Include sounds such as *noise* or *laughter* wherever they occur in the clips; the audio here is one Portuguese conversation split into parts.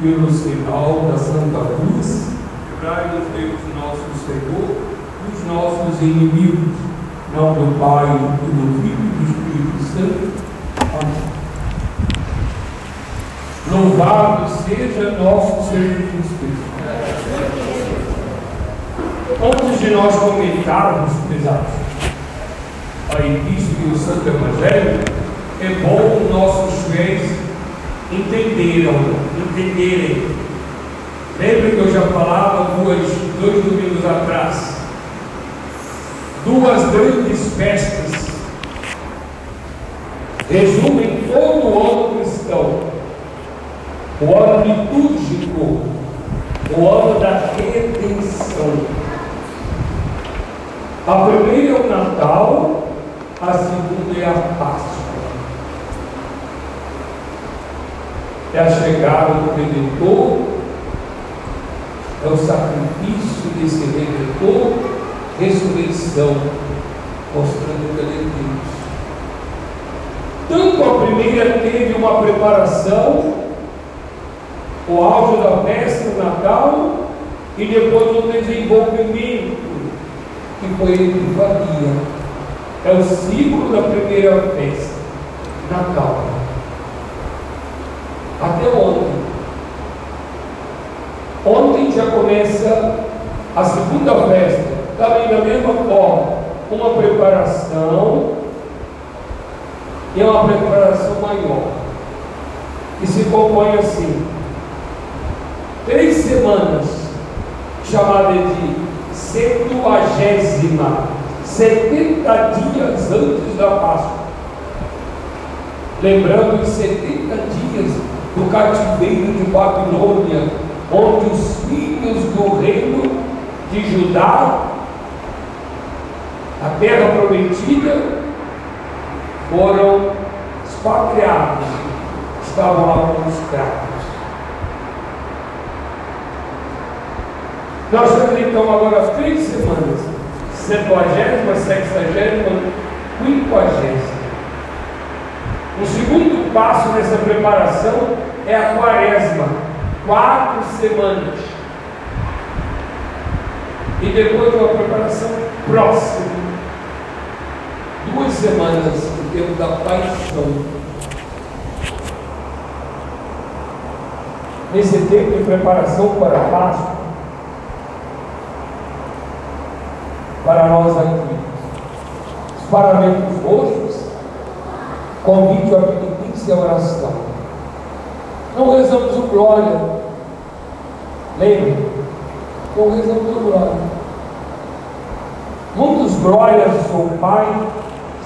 pelo sinal da Santa Cruz, livrai-nos Deus nosso Senhor dos nossos inimigos, não do Pai, e do Filho e do Espírito Santo. Amém. Louvado seja nosso Senhor Jesus Cristo. Antes de nós comentarmos, pesados, a Epístola e o Santo Evangelho, é bom nossos fiéis entenderam, entenderem. Lembra que eu já falava duas, dois domingos atrás? Duas grandes festas resumem todo o ano cristão. O ano litúrgico, o ano da redenção. A primeira é o Natal, a segunda é a Páscoa. É a chegada do Redentor, é o sacrifício desse Redentor, ressurreição, mostrando que ele é Deus. Tanto a primeira teve uma preparação, o auge da festa do Natal, e depois um desenvolvimento, que foi a Epifania. É o símbolo da primeira festa, Natal até ontem. Ontem já começa a segunda festa, também da mesma forma, uma preparação e uma preparação maior, que se compõe assim: três semanas, chamada de septuagésima, 70 dias antes da Páscoa. Lembrando que 70 dias do cativeiro de Babilônia, onde os filhos do reino de Judá, a terra prometida, foram expatriados, estavam lá como escravos. Nós temos então agora três semanas, septuagésima, sexagésima, quinquagésima. O segundo passo nessa preparação é a quaresma, quatro semanas. E depois uma preparação próxima, duas semanas, o tempo da paixão. Nesse tempo de preparação para a Páscoa, para nós aqui, os paramentos roxos Convite à penitência e à oração. Não rezamos o glória. Lembre, não rezamos o glória. Muitos glórias do Pai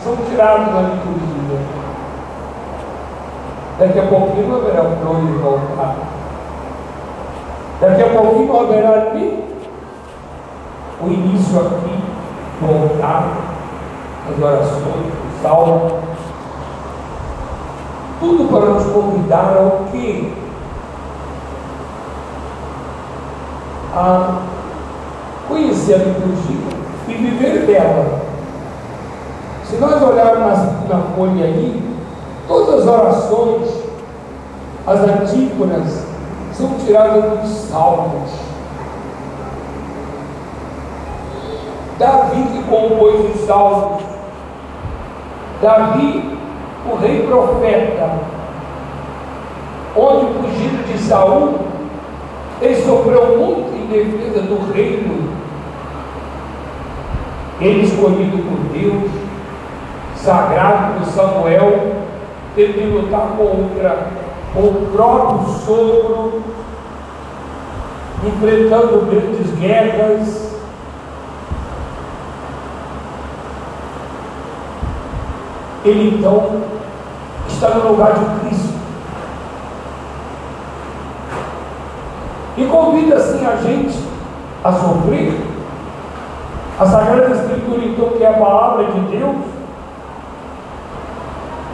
são tirados da liturgia. Daqui a pouquinho haverá glória de voltar. Daqui a pouquinho haverá nem o início aqui, voltar, as orações, o salmo tudo para nos convidar ao que? A conhecer a liturgia e viver dela. Se nós olharmos na folha aí, todas as orações, as antífonas, são tiradas dos salmos. Davi que compôs os salmos. Davi o rei profeta, onde fugido de Saul, ele sofreu muito em defesa do reino. Ele escolhido por Deus, sagrado por Samuel, teve de lutar contra o próprio sogro, enfrentando grandes guerras, ele então está no lugar de Cristo. E convida assim a gente a sofrer. A Sagrada Escritura, então, que é a palavra de Deus,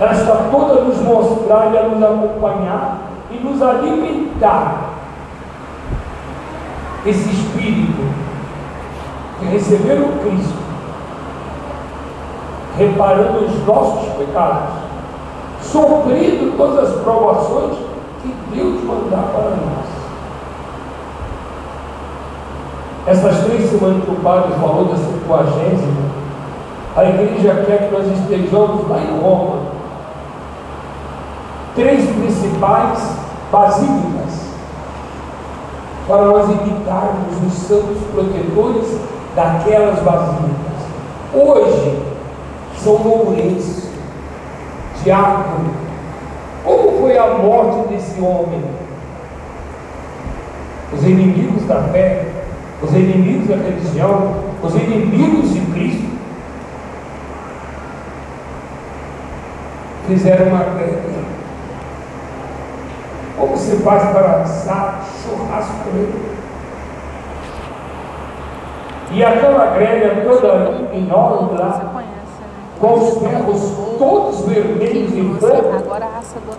ela está toda a nos mostrar e a nos acompanhar e nos alimentar esse espírito que receberam Cristo reparando os nossos pecados, sofrendo todas as provações que Deus mandar para nós. Essas três semanas que o padre falou da Septuagésima, a igreja quer que nós estejamos lá em Roma. Três principais basílicas para nós imitarmos os santos protetores daquelas basílicas. Hoje, São Lourenço, diácono, como foi a morte desse homem? Os inimigos da fé, os inimigos da religião, os inimigos de Cristo fizeram uma greve. Como se faz para assar churrasco com? E aquela grelha toda enorme lá, com os ferros todos vermelhos em fogo,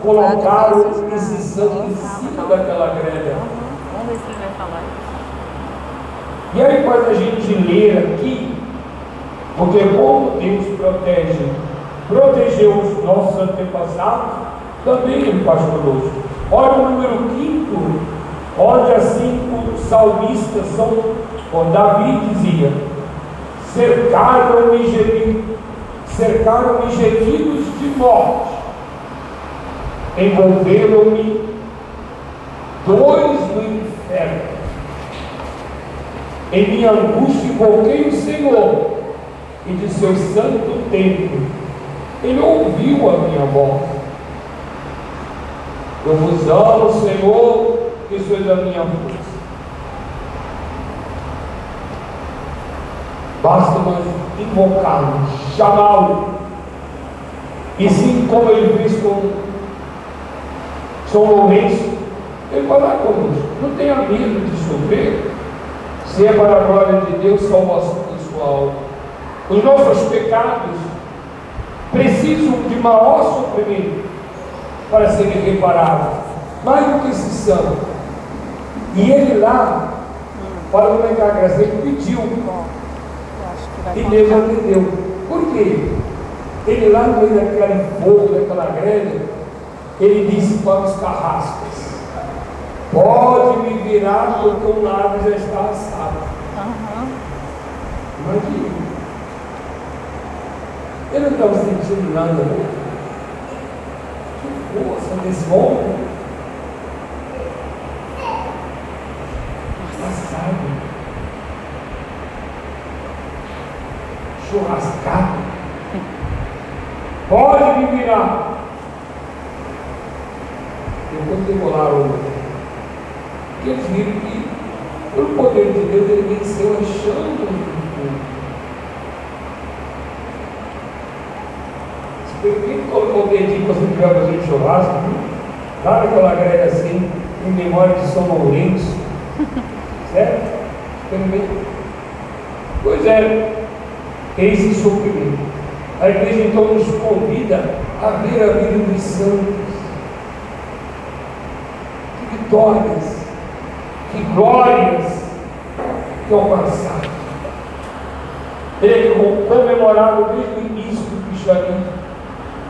colocaram esse sangue em cima daquela grelha. Vamos ver se ele vai falar. E aí faz a gente ler aqui, porque como Deus protege, protegeu os nossos antepassados, também Ele faz conosco. Olha o número 5, onde assim o salmista São o Davi dizia, cercaram-me gemidos, cercaram-me gemidos de morte, envolveram-me dores do inferno. Em minha angústia invoquei o Senhor e de seu santo templo. Ele ouviu a minha voz. Eu vos amo, Senhor, que sois a minha força. Basta nós invocá-lo, chamá-lo. E sim, como ele fez com São Lourenço, ele vai lá conosco. Não tenha medo de sofrer. Se é para a glória de Deus, salvação da sua alma. Os nossos pecados precisam de maior sofrimento para serem reparados. Mais do que esse santo. E ele lá, para não negar a ele pediu. E Deus atendeu. Por quê? Ele lá no meio daquele fogo, daquela grelha, ele disse para os carrascos: Pode me virar porque o lado já está assado. Aham. Imagina. Ele não estava sentindo nada, não. Que força desse homem. Assado. Churrascado. Pode me virar. Depois demolaram. Porque eles viram que, pelo poder de Deus, ele venceu a chama do fogo. Quem colocou o dedinho para você tiver fazer churrasco, lá naquela grelha assim, em memória de São Lourenço, *laughs* certo? Pois é, esse sofrimento. A igreja então nos convida a ver a vida dos santos. Que vitórias, que glórias que alcançaram. Ele comemorado desde o início do cristianismo.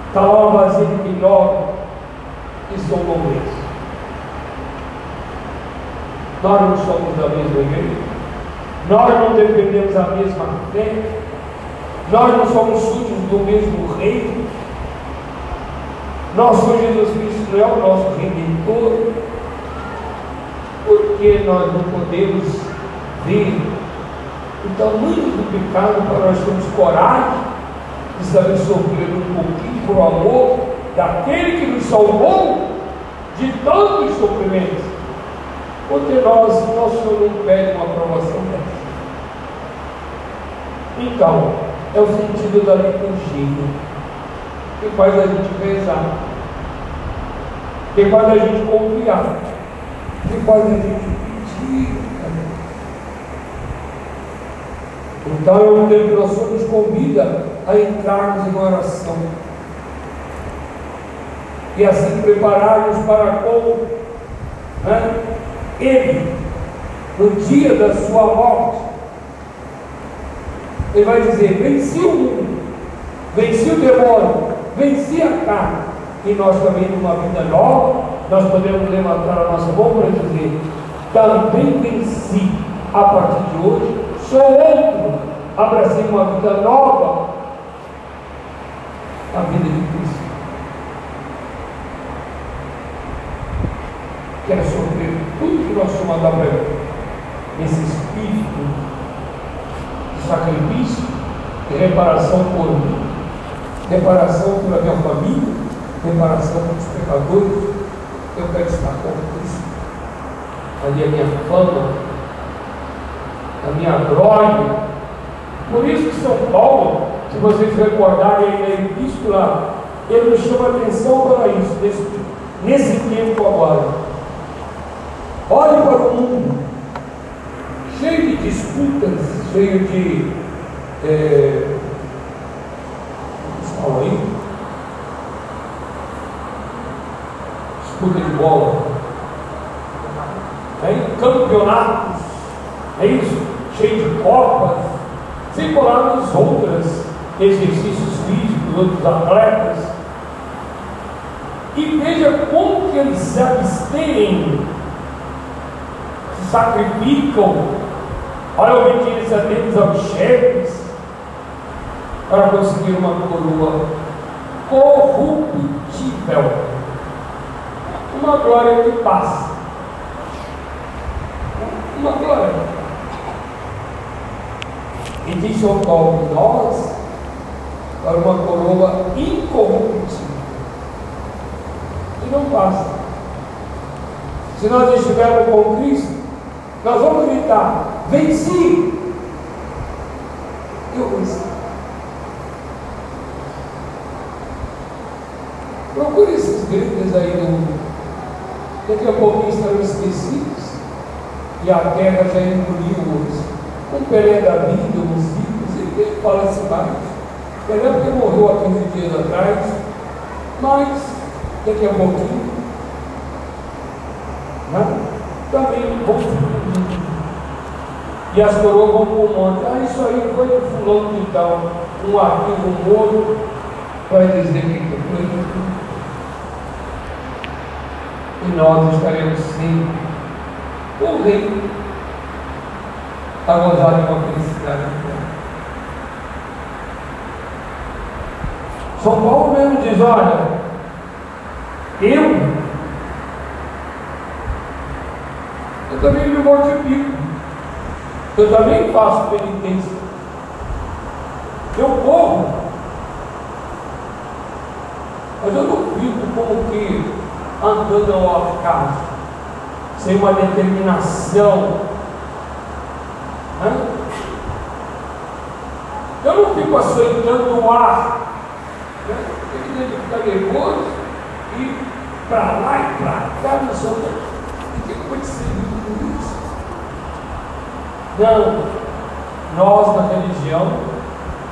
Está lá uma basílica enorme e São Lourenço. Nós não somos da mesma igreja. Nós não defendemos a mesma fé. Nós não somos súditos do mesmo reino. Nosso Jesus Cristo não é o nosso redentor. Porque nós não podemos ver o tamanho do pecado para nós termos coragem de saber sofrer um pouquinho por amor daquele que nos salvou de tantos sofrimentos. Porque nós, nosso Senhor não pede uma aprovação dessa. Então, é o sentido da liturgia que faz a gente rezar, que faz a gente confiar, que faz a gente pedir. Então é um tempo que nós nos convida a entrarmos em oração e assim prepararmos para com né, Ele, no dia da sua morte. Ele vai dizer: venci o mundo, venci o demônio, venci a carne, e nós também numa vida nova nós podemos levantar a nossa mão para dizer: também venci. A partir de hoje, sou outro, abracei uma vida nova, a vida de Cristo. Quero sofrer tudo que nós somos a sacrifício, de reparação por mim, reparação pela minha família, reparação pelos pecadores. Eu quero estar com Cristo. Ali a minha fama, a minha glória. Por isso que São Paulo, se vocês recordarem na epístola, ele nos chama atenção para isso, nesse, nesse tempo agora. Olhe para o mundo, disputas, cheio de. É, falam aí? Disputa de bola. É, campeonatos, é isso? Cheio de copas, sem falar nas outras exercícios físicos, outros atletas. E veja como que eles se abstêm, se sacrificam, olha a obediência deles aos chefes, para conseguir uma coroa corruptível, uma glória que passa, uma glória. E diz São Paulo, nós, para uma coroa incorruptível, que não passa. Se nós estivermos com Cristo, nós vamos gritar: venci! Eu venci. Procure esses gritos aí no mundo. Daqui a pouquinho estarão esquecidos. E a terra já engoliu-os. Um Pelé da vida, os ricos, ele fala-se mais. Pelé porque morreu há 15 dias atrás. Mas, daqui a pouquinho, né? também vão E as coroas vão para o monte. Ah, isso aí foi do fulano de tal. Um arquivo, um moro, vai dizer que foi. E nós estaremos sim o rei. A gozar de uma felicidade São Paulo mesmo diz, olha, eu, eu também me mortifico, eu também faço penitência, eu corro, mas eu não fico como que andando ao acaso, sem uma determinação. Né? Eu não fico açoitando o ar. Né? Ele deve ficar nervoso e para lá e para cá, não sei o que aconteceu com isso. Não, nós na religião,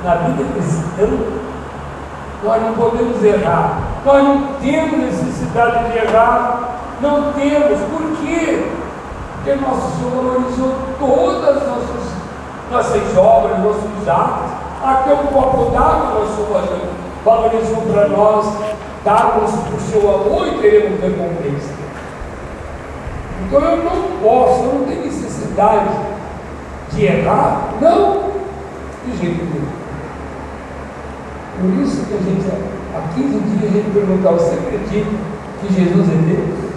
na vida cristã, nós não podemos errar. Nós não temos necessidade de errar. Não temos. Por quê? Porque nosso Senhor valorizou todas as nossas, nossas obras, nossos atos. Até um copo d'água nosso Senhor valorizou para nós, darmos o seu amor e teremos recompensa. Então eu não posso, eu não tenho necessidade de errar. Não, de jeito nenhum. Por isso que a gente Há 15 dias a gente perguntava, você acredita que Jesus é Deus?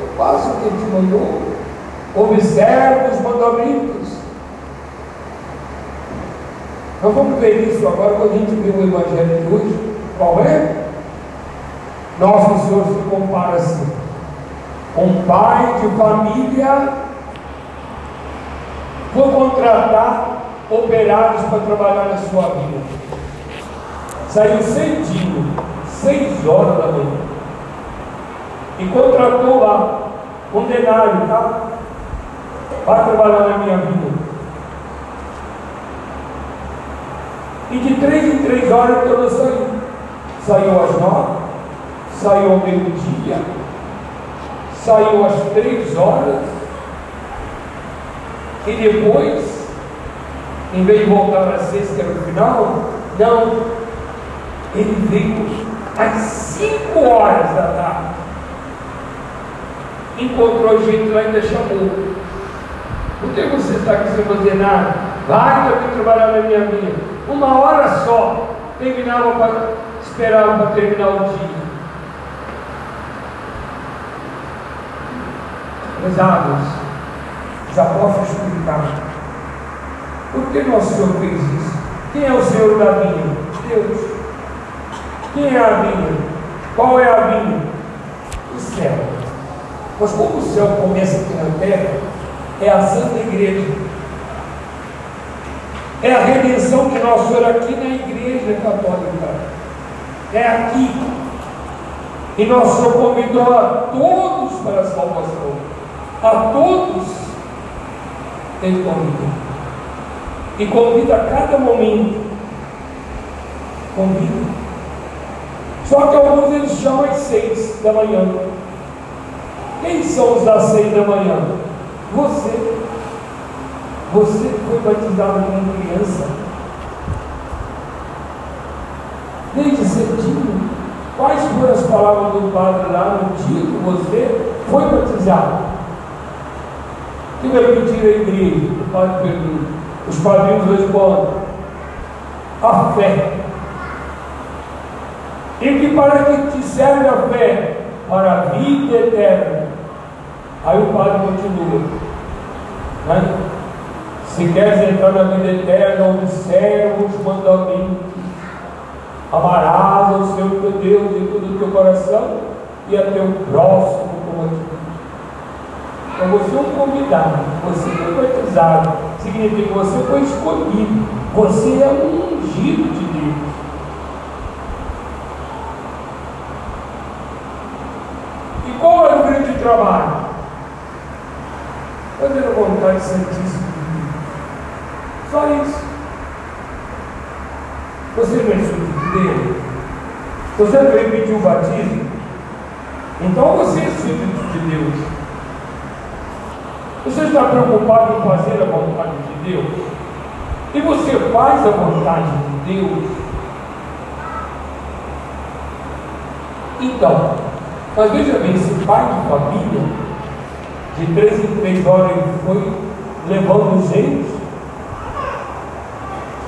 Eu faço o que ele te mandou. Observe os mandamentos. Nós vamos ver isso agora quando a gente vê o Evangelho de hoje. Qual é? Nosso Senhor se compara assim. Um pai de família foi contratar operários para trabalhar na sua vida. Saiu cedinho, seis horas da manhã. E contratou lá um denário, tá? Vai trabalhar na minha vida. E de três em três horas toda saiu. Saiu às nove, saiu ao meio-dia, saiu às três horas, e depois, em vez de voltar às seis, que era o final, não, ele veio às 5 horas da tarde. encontrou gente lá e ainda chamou. Por que você está aqui sem fazer nada? Vai eu trabalhar na minha vida. Uma hora só. Terminava para esperava para terminar o dia. Pesados, os apóstolos explicaram. Por que nosso Senhor fez isso? Quem é o Senhor da vinha? Deus. Quem é a vinha? Qual é a vinha? O céu. Mas como o céu começa aqui na terra, é a Santa Igreja. É a redenção que nós somos aqui na Igreja Católica. É aqui. E nosso Senhor convidou a todos para a salvação. A todos Ele convidou. E convida a cada momento. Convida. Só que alguns eles chamam às seis da manhã. Quem são os das seis da manhã? Você. Você foi batizado como criança. Desde cedinho. Quais foram as palavras do Padre lá no dia que você foi batizado? Vai pedir a igreja? O Padre pergunta. Os padrinhos respondem. A fé. E que para que te serve a fé? Para a vida eterna. Aí o Padre continua. Né? Se queres entrar na vida eterna, observa os mandamentos. Amarás ao Senhor teu Deus de todo o teu coração e a teu próximo como a ti. Então você é um convidado, você foi batizado, significa que você foi escolhido, você é um ungido de Deus. E qual é o grande trabalho? Fazer a vontade santíssima de Deus. Só isso. Você não é filho de Deus? Você não pedir o batismo? Então você é filho de Deus. Você está preocupado em fazer a vontade de Deus? E você faz a vontade de Deus? Então, mas veja bem, esse pai de família, de três em três horas, ele foi levando gente.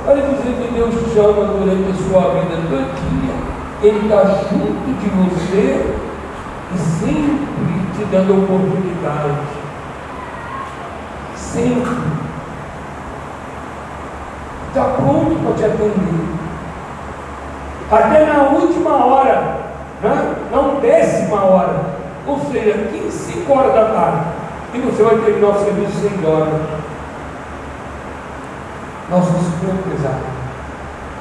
Olha dizer que Deus chama durante a sua vida todinha, Ele está junto de você e sempre te dando oportunidade. Sempre. Está pronto para te atender. Até na última hora, né? não décima hora, ou seja, 15, 5 horas da tarde, e você vai terminar o serviço sem horas. Nosso Senhor pesado.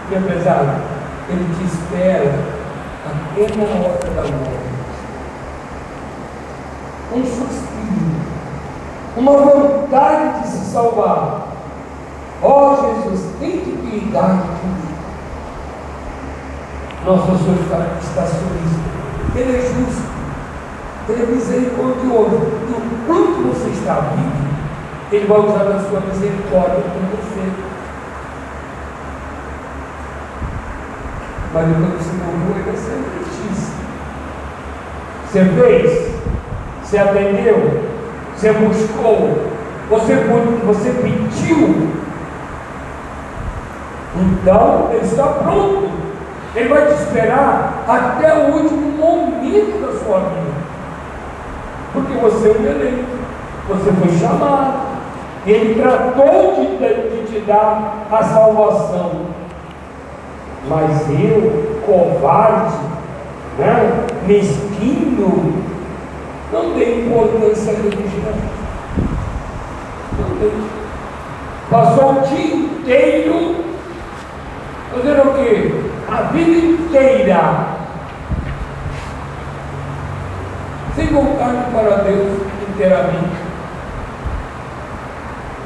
Que é pesado? Ele te espera até na hora da morte. Um suspiro, uma vontade de se salvar. Ó oh, Jesus, tem de piedade de mim. Nosso Senhor está, está solícito. Ele é justo. Ele é misericordioso. E quanto você está vivo, Ele vai usar a sua misericórdia com você. Mas você morreu, ele vai ser justiça. Você fez? Você atendeu? Você buscou? Você, você pediu? Então, ele está pronto. Ele vai te esperar até o último momento da sua vida. Porque você é um eleito. Você foi chamado. Ele tratou de, de, de te dar a salvação. Mas eu, covarde, né, mesquinho, não dei importância religiosa. Não dei. Passou o dia inteiro fazendo o quê? A vida inteira. Sem voltar para Deus inteiramente.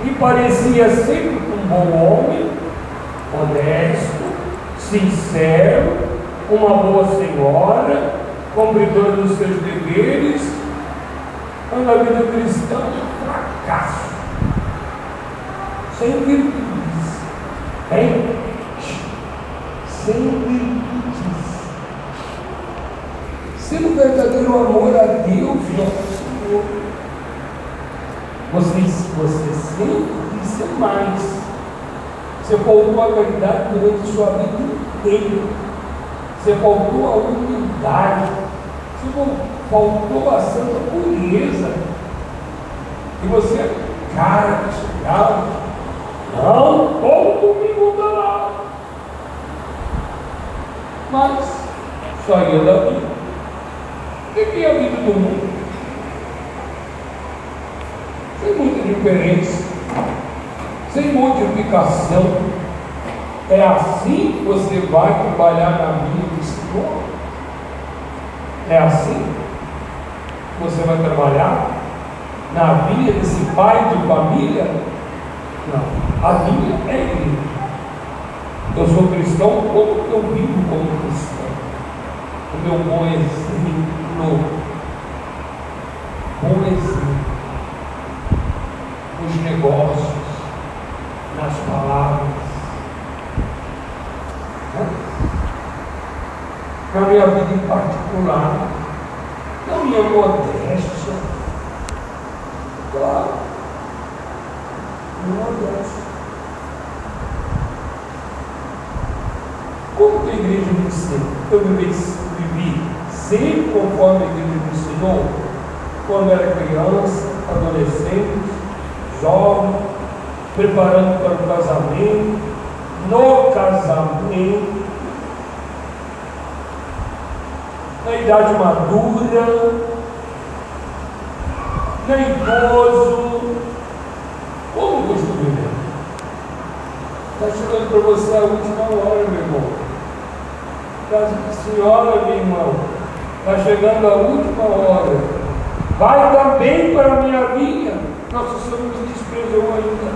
E parecia sempre um bom homem, honesto, sincero, uma boa senhora, cumpridor dos seus deveres, mas na vida cristã um fracasso, sem virtudes, hein? sem virtudes, sem o verdadeiro amor a Deus, nosso Senhor. Você, você sempre ser mais. Você faltou a caridade durante sua vida inteira. Você faltou a humildade. Você faltou a santa pureza. E você, cara, que não, todo domingo está lá. Mas só ia da vida. Que é a vida do mundo? Sem muita diferença, sem modificação. É assim que você vai trabalhar na vida do Senhor? É assim você vai trabalhar na vida desse pai de família? Não. A minha é igreja. Eu sou cristão como eu vivo como cristão. O meu bom exemplo. Bom exemplo. Nos negócios, nas palavras. Né? Na minha vida em particular. Minha modéstia. Claro. Minha modéstia. Como que a igreja me ensina? Eu vivi, vivi sempre conforme a igreja me ensinou, quando era criança, adolescente, jovem, preparando para o casamento, no casamento, na idade madura, na idoso. Como estou vivendo? Está chegando para você a última hora, meu irmão. Senhora, meu irmão, está chegando a última hora. Vai também para a minha vinha. Nosso Senhor não te desprezou ainda.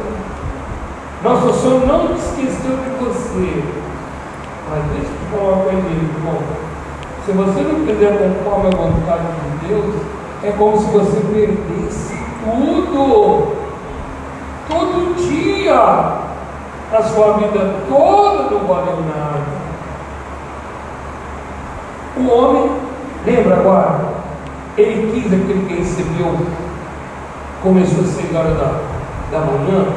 Nosso Senhor não esqueceu de você. Mas deixa eu te falar uma coisa, irmão. Se você não fizer conforme a vontade de Deus, é como se você perdesse tudo. Todo dia. A sua vida toda não valeu nada. O homem, lembra agora? Ele quis aquele que recebeu, começou a ser hora da, da manhã,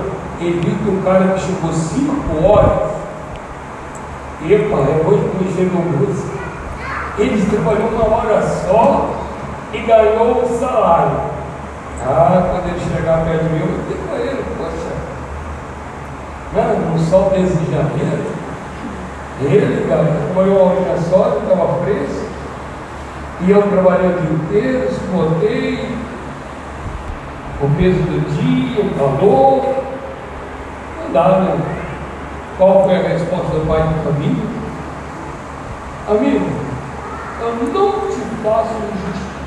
ele viu que o cara que chegou cinco horas, epa, é hoje que chegou música, ele trabalhou uma hora só e ganhou o salário. Ah, quando ele chegar perto de mim, eu digo para ele, poxa, não, no sol desse de janeiro, ele, trabalhou uma hora só, ele estava preso. E eu trabalhei o dia inteiro, esmotei, o peso do dia, o calor. Não dá, né? Qual foi a resposta do pai de família? Amigo, eu não te faço injustiça.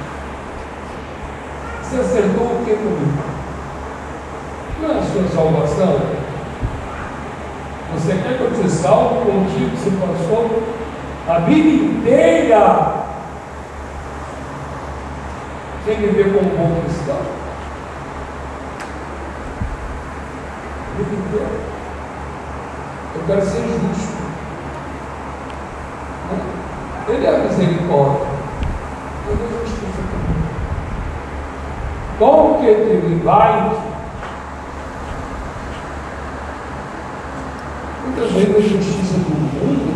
Você acertou o que comigo? Não é a sua salvação? Você quer que eu te salve contigo que você passou a vida inteira sem viver como bom cristão? A vida inteira. Eu quero ser justo. Ele é misericórdia. Ele é a justiça também. Como que ele vai Muitas vezes a justiça do mundo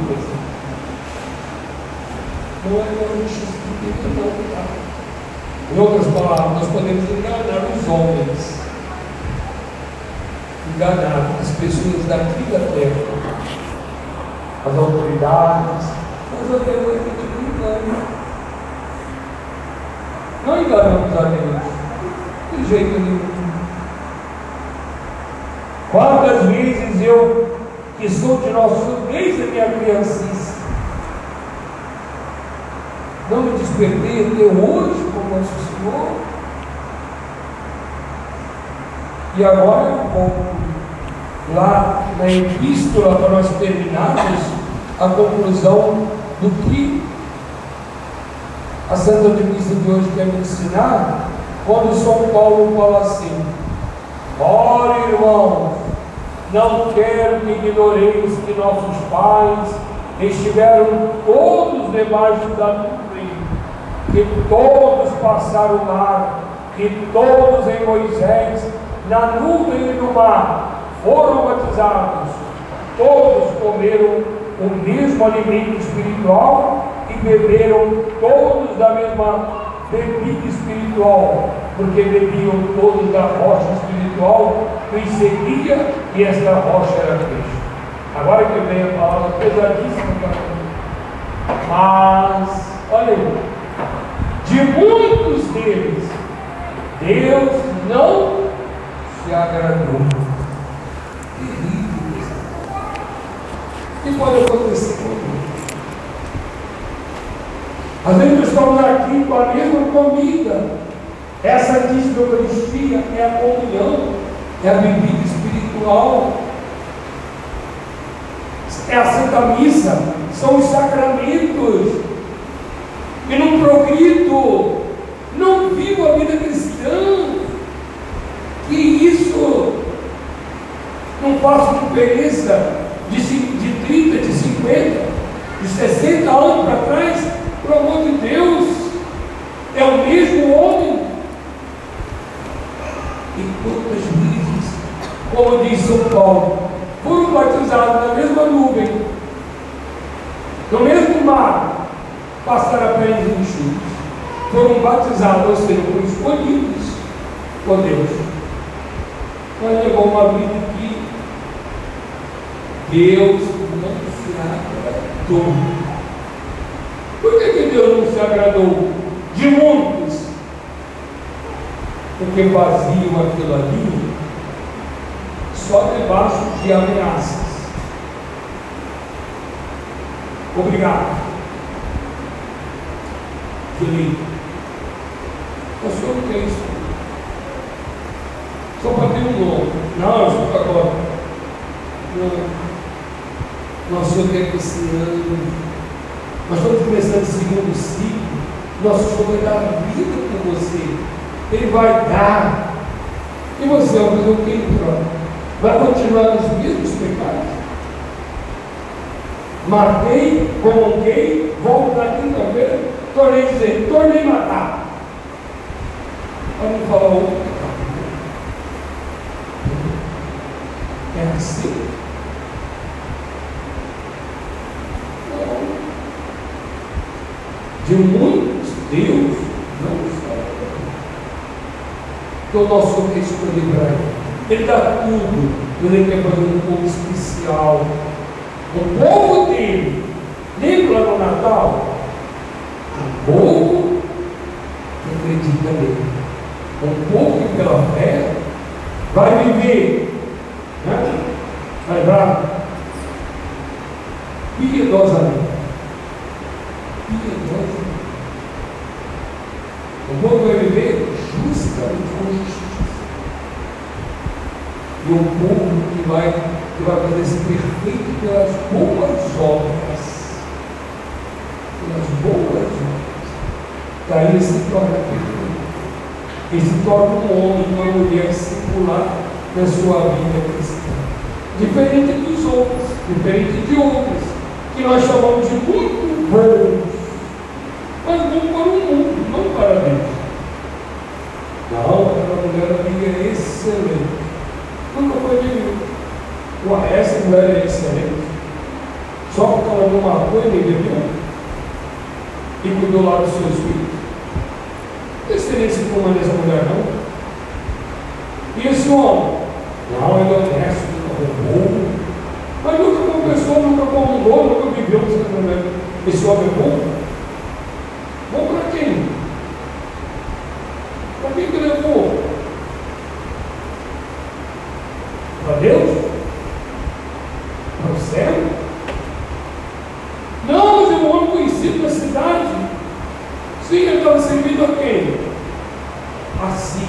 não é a justiça Deus, não. Tá? Em outras palavras, nós podemos enganar os homens, enganar as pessoas daqui da terra, as autoridades, mas a Deus a gente não engana. Não enganamos a Deus, de jeito nenhum. Quantas vezes eu que sou de nosso desde a minha criancice. Não me despertei até hoje com nosso Senhor. E agora um pouco lá na epístola para nós terminarmos a conclusão do que a Santa Missa de hoje quer me ensinar, quando São Paulo fala assim, ora irmãos, não quero que ignoreis que nossos pais estiveram todos debaixo da nuvem, que todos passaram o mar e todos em Moisés, na nuvem e no mar, foram batizados. Todos comeram o mesmo alimento espiritual e beberam todos da mesma bebida espiritual, porque bebiam todos da rocha espiritual que seguia e esta rocha era Cristo. Agora que vem a palavra pesadíssima. Mas, olha aí, de muitos deles, Deus não se agradou. Terrível. O que pode acontecer comigo? Às vezes estamos aqui com a mesma comida. Essa Eucaristia é a comunhão, é a bebida espiritual, é a Santa Missa, são os sacramentos. E não progrito, não vivo a vida cristã. Que isso? Não faço diferença de, de 30, de 50, de 60 anos para trás, pelo amor de Deus, é o mesmo homem. E quantas vezes, como diz São Paulo, foram batizados na mesma nuvem, no mesmo mar, passaram apenas enxutos. Foram batizados, ou seja, foram escolhidos por Deus. Mas levou uma vida que Deus não se agradou. Por que, que Deus não se agradou de muitos? Porque faziam aquilo ali só debaixo de ameaças. Obrigado. Felipe. O senhor não tem isso. Só para ter um nome. Não, escuta agora. Não. Nosso Senhor quer que esse ano. Nós estamos começando o segundo ciclo. Nosso Senhor vai dar vida para você. Ele vai dar. E você vai fazer o que vai continuar nos mesmos pecados. Matei, comunguei, volto na quinta-feira, tornei dizer, tornei matar. Para não falar outro pecado. É assim. De muitos, Deus não fala. Então, nós somos escolhidos para ele. Ele dá tudo, ele quer fazer um povo especial. O povo dele, lembra no Natal? O povo que acredita nele. Um povo que pela fé vai viver, né? vai lá, piedosamente. Piedosamente. O povo vai viver justamente com justiça e um povo que vai, que vai fazer ser perfeito pelas boas obras. Pelas boas obras. Daí ele se torna perfeito. Ele se torna um homem, uma mulher singular na sua vida cristã. Diferente dos outros, diferente de outros, que nós chamamos de muito bons. Mas bom para o mundo, não para Deus. Não, aquela mulher ali é excelente nunca foi nenhum. Essa mulher é excelente. Só porque ela não matou e nem bebeu. E cuidou lá dos seus filhos. Excelência como dessa mulher, não. E esse homem? Não, ele é honesto, nunca roubou. Mas nunca confessou, nunca comungou, nunca viveu esse homem é. Bom para quem? Para quem que levou? Para Deus? Para o céu? Não, mas é um homem conhecido na cidade. Sim, ele estava servindo a quem? A si.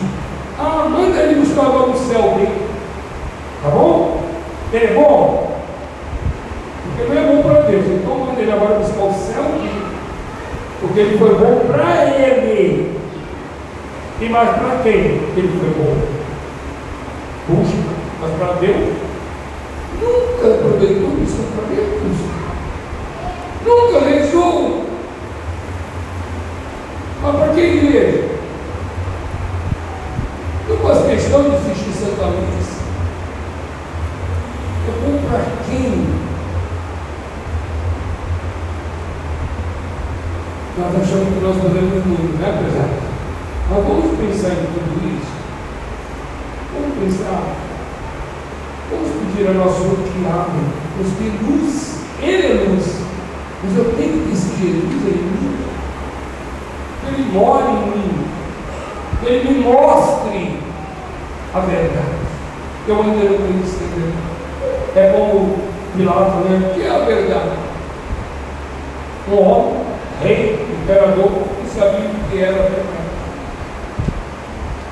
Ah, manda ele buscar agora no céu dele. Tá bom? Ele é bom? Porque não é bom para Deus. Então manda ele agora buscar o céu dele. Porque ele foi bom para ele. E mais para quem ele foi bom? Busca mas para Deus, nunca aproveitou os sacramentos, nunca rezou. Mas para que igreja? Nós achamos que nós podemos muito, né, prezado? Mas vamos pensar em tudo isso. Vamos pensar. Vamos pedir ao nosso Senhor que abra, nos dê luz. Ele é luz. Mas eu tenho que existir luz em mim. Que Ele mora em mim. Que Ele me mostre a verdade. Eu ainda não conheço a É como Pilato, né? Que é a verdade? Um homem, rei, imperador, que sabia o que era a verdade.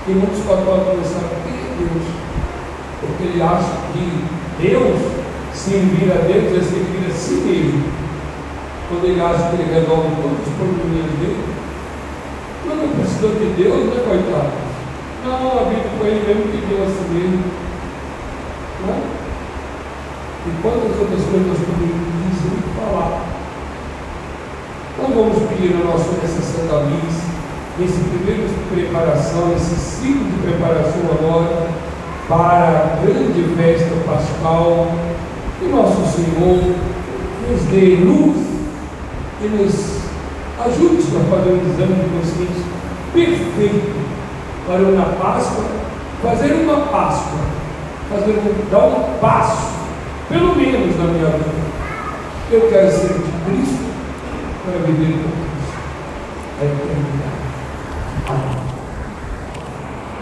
E muitos católicos não sabem o que é Deus. Porque ele acha que Deus, servir a Deus, é servir a si mesmo. Quando ele acha que ele resolve todos os problemas dele, mas não precisa de Deus, né, coitado? Não, a vida foi ele mesmo que deu a si mesmo. Não é? E quantas outras coisas podemos dizer e falar? Então vamos pedir a nossa nessa Santa Missa, nesse primeiro de preparação, nesse ciclo de preparação agora, para a grande festa pascal, que nosso Senhor nos dê luz e nos ajude a fazer um exame de consciência perfeito para na Páscoa fazer uma Páscoa, fazer um, dar um passo, pelo menos na minha vida. Eu quero ser de Cristo para viver com Cristo. É eternidade. Amém.